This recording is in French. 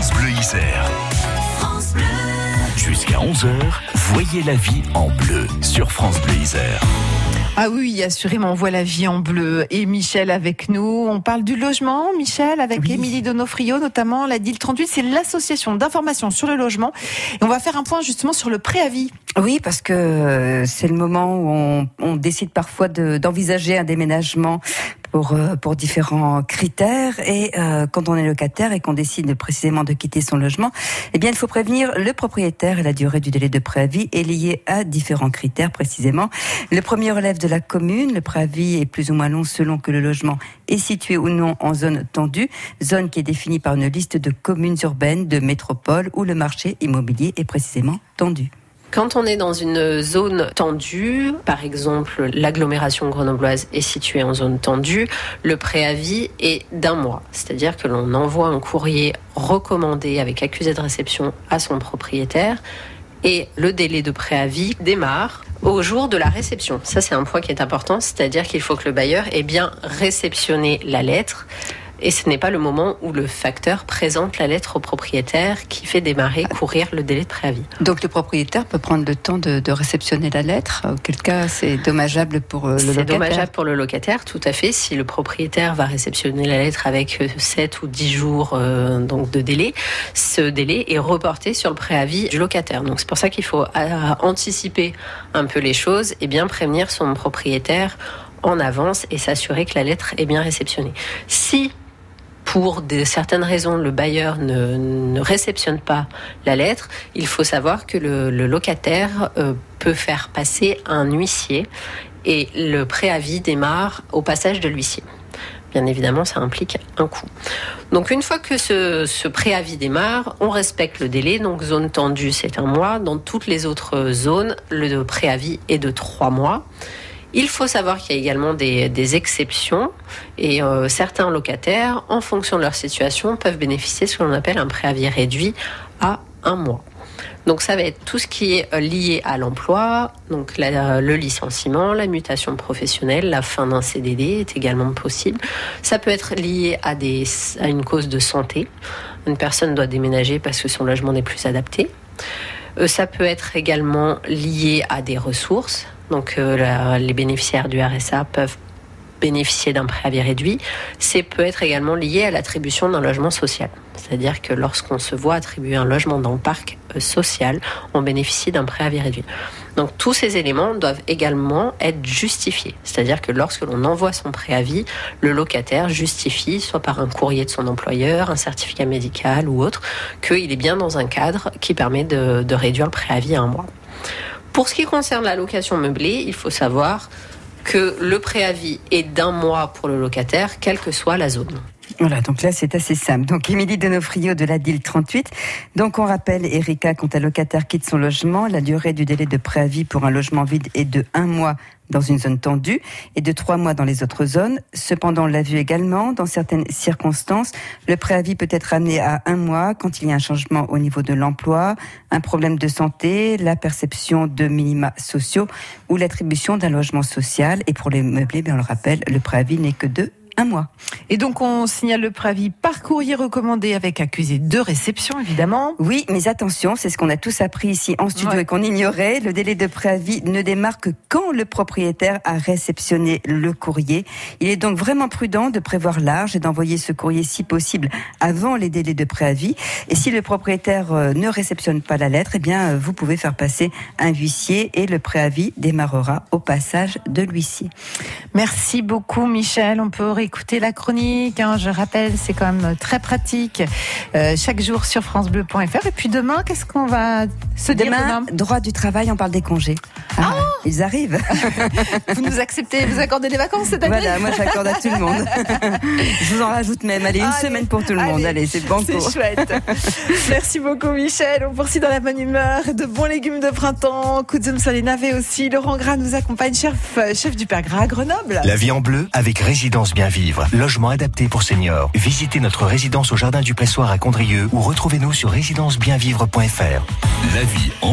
France Bleu Isère. Jusqu'à 11h, voyez la vie en bleu sur France Bleu Isère. Ah oui, assurément, on voit la vie en bleu. Et Michel avec nous. On parle du logement, Michel, avec Oui. Émilie Donofrio, notamment. La DIL 38, c'est l'association d'information sur le logement. Et on va faire un point justement sur le préavis. Oui, parce que euh, c'est le moment où on, on décide parfois de- d'envisager un déménagement pour euh, pour différents critères et euh, quand on est locataire et qu'on décide précisément de quitter son logement, eh bien il faut prévenir le propriétaire et la durée du délai de préavis est liée à différents critères précisément. Le premier relève de la commune, le préavis est plus ou moins long selon que le logement est situé ou non en zone tendue, zone qui est définie par une liste de communes urbaines, de métropoles où le marché immobilier est précisément tendu. Quand on est dans une zone tendue, par exemple l'agglomération grenobloise est située en zone tendue, le préavis est d'un mois. C'est-à-dire que l'on envoie un courrier recommandé avec accusé de réception à son propriétaire et le délai de préavis démarre au jour de la réception. Ça c'est un point qui est important, c'est-à-dire qu'il faut que le bailleur ait bien réceptionné la lettre. Et ce n'est pas le moment où le facteur présente la lettre au propriétaire qui fait démarrer, courir le délai de préavis. Donc le propriétaire peut prendre le temps de, de réceptionner la lettre, auquel cas c'est dommageable pour euh, le C'est locataire. dommageable pour le locataire, tout à fait. Si le propriétaire va réceptionner la lettre avec 7 ou 10 jours euh, donc de délai, ce délai est reporté sur le préavis du locataire. Donc c'est pour ça qu'il faut euh, anticiper un peu les choses et bien prévenir son propriétaire en avance et s'assurer que la lettre est bien réceptionnée. Si pour de certaines raisons, le bailleur ne, ne réceptionne pas la lettre, il faut savoir que le, le locataire euh, peut faire passer un huissier et le préavis démarre au passage de l'huissier. Bien évidemment, ça implique un coût. Donc une fois que ce, ce préavis démarre, on respecte le délai. Donc zone tendue, c'est un mois. Dans toutes les autres zones, le préavis est de trois mois. Il faut savoir qu'il y a également des, exceptions et euh, certains locataires, en fonction de leur situation, peuvent bénéficier de ce que l'on appelle un préavis réduit à un mois. Donc ça va être tout ce qui est euh, lié à l'emploi, donc le licenciement, la mutation professionnelle, la fin d'un CDD est également possible. Ça peut être lié à une cause de santé. Une personne doit déménager parce que son logement n'est plus adapté. Euh, Ça peut être également lié à des ressources. Donc euh, les bénéficiaires du RSA peuvent bénéficier d'un préavis réduit. C'est peut être également lié à l'attribution d'un logement social. C'est-à-dire que lorsqu'on se voit attribuer un logement dans le parc euh, social, on bénéficie d'un préavis réduit. Donc tous ces éléments doivent également être justifiés. C'est-à-dire que lorsque l'on envoie son préavis, le locataire justifie, soit par un courrier de son employeur, un certificat médical ou autre, qu'il est bien dans un cadre qui permet de, de réduire le préavis à un mois. Pour ce qui concerne la location meublée, il faut savoir que le préavis est d'un mois pour le locataire, quelle que soit la zone. Voilà, donc là c'est assez simple. Donc Émilie Denofrio de la DIL 38. Donc on rappelle, Erika, quand un locataire quitte son logement, la durée du délai de préavis pour un logement vide est de un mois dans une zone tendue et de trois mois dans les autres zones. Cependant, on l'a vu également, dans certaines circonstances, le préavis peut être amené à un mois quand il y a un changement au niveau de l'emploi, un problème de santé, la perception de minima sociaux ou l'attribution d'un logement social. Et pour les meublés, bien on le rappelle, le préavis n'est que de un mois. Et donc, on signale le préavis par courrier recommandé avec accusé de réception, évidemment. Oui, mais attention, c'est ce qu'on a tous appris ici en studio Ouais. et qu'on ignorait. Le délai de préavis ne démarre que quand le propriétaire a réceptionné le courrier. Il est donc vraiment prudent de prévoir large et d'envoyer ce courrier si possible avant les délais de préavis. Et si le propriétaire euh, ne réceptionne pas la lettre, eh bien, euh, vous pouvez faire passer un huissier et le préavis démarrera au passage de l'huissier. Merci beaucoup, Michel. On peut réécouter la chronique. hein. Je rappelle, c'est quand même très pratique. Euh, chaque jour sur FranceBleu.fr. Et puis demain, qu'est-ce qu'on va se dire Demain, demain? droit du travail, on parle des congés. Ah, ils arrivent. Vous nous acceptez, vous accordez des vacances cette année Voilà, moi j'accorde à tout le monde. Je vous en rajoute même. Allez, une Allez, semaine pour tout le monde. Allez, c'est banco. C'est chouette. Merci beaucoup, Michel. On poursuit dans la bonne humeur. De bons légumes de printemps. Les navets aussi. Laurent Gras nous accompagne, chef, euh, chef du Père Gras à Grenoble. La vie en bleu avec Résidence Bien Vivre, logement adapté pour seniors. Visitez notre résidence au jardin du Pressoir à Condrieu ou retrouvez-nous sur résidencebienvivre.fr. La vie en